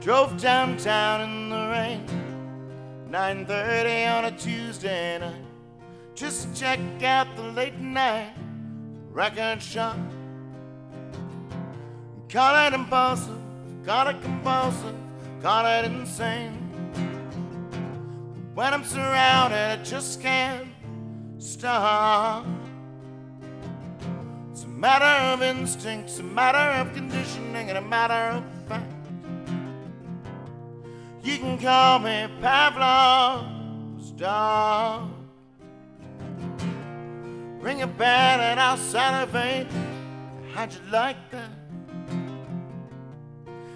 Drove downtown in the rain. 9:30 on a Tuesday night. Just to check out the late night record shop. Call it impulsive, call it compulsive, call it insane. When I'm surrounded, I just can't stop. It's a matter of instinct, it's a matter of conditioning, and a matter of fact. You can call me Pavlov's dog. Ring a bell and I'll salivate. How'd you like that?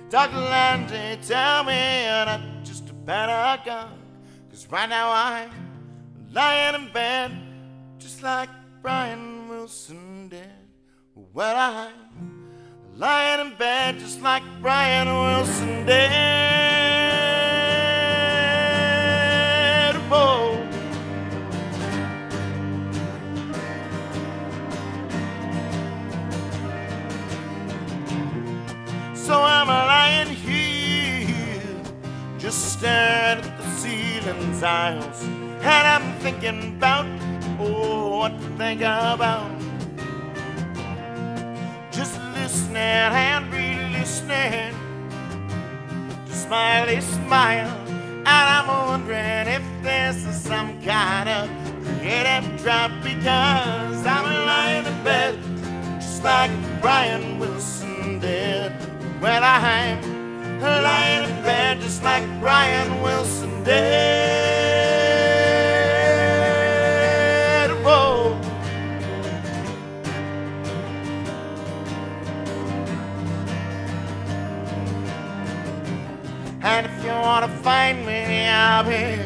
Dr. Landy, tell me you're not just a pedagogue. Cause right now I'm lying in bed just like Brian Wilson did. Well, I'm lying in bed just like Brian Wilson did. Tiles, and I'm thinking about oh, what to think about. Just listening and re-listening to Smiley Smile, and I'm wondering if this is some kind of creative drop because I'm lying in bed just like Brian Wilson did. Well, I'm lying in bed just like Brian Wilson did. And if you wanna find me, I'll be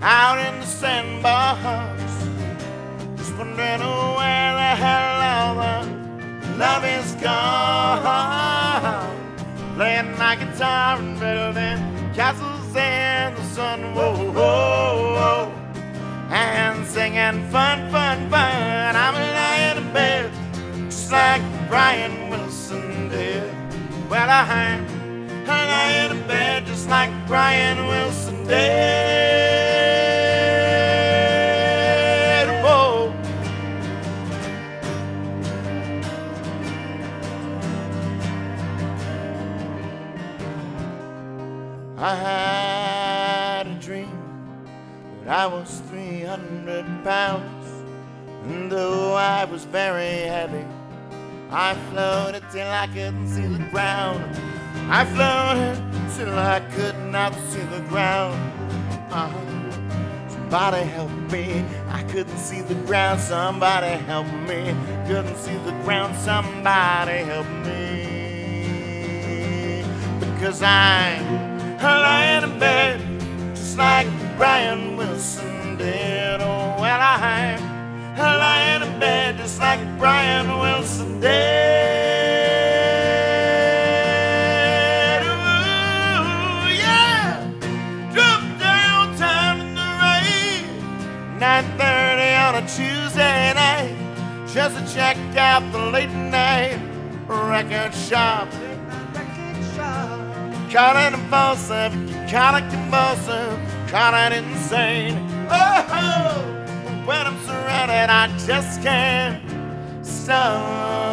out in the sandbox. Just wondering where the hell all the love is gone. Playing my guitar and building castles in the sun. Whoa, whoa, whoa. And singing fun, fun, fun. I'm lying in bed just like Brian Wilson did. Well, I'm like Brian Wilson did. Whoa. I had a dream that I was 300 pounds, and though I was very heavy, I floated till I couldn't see the ground. I floated till I could not see the ground. Uh-huh. Somebody help me, I couldn't see the ground. Somebody help me, couldn't see the ground. Somebody help me. Because I'm lying in bed just like Brian Wilson did. Oh, well, I'm lying in bed Just to check out the late night record shop. Call it impulsive, call it convulsive, call it insane. Oh, when I'm surrounded, I just can't stop.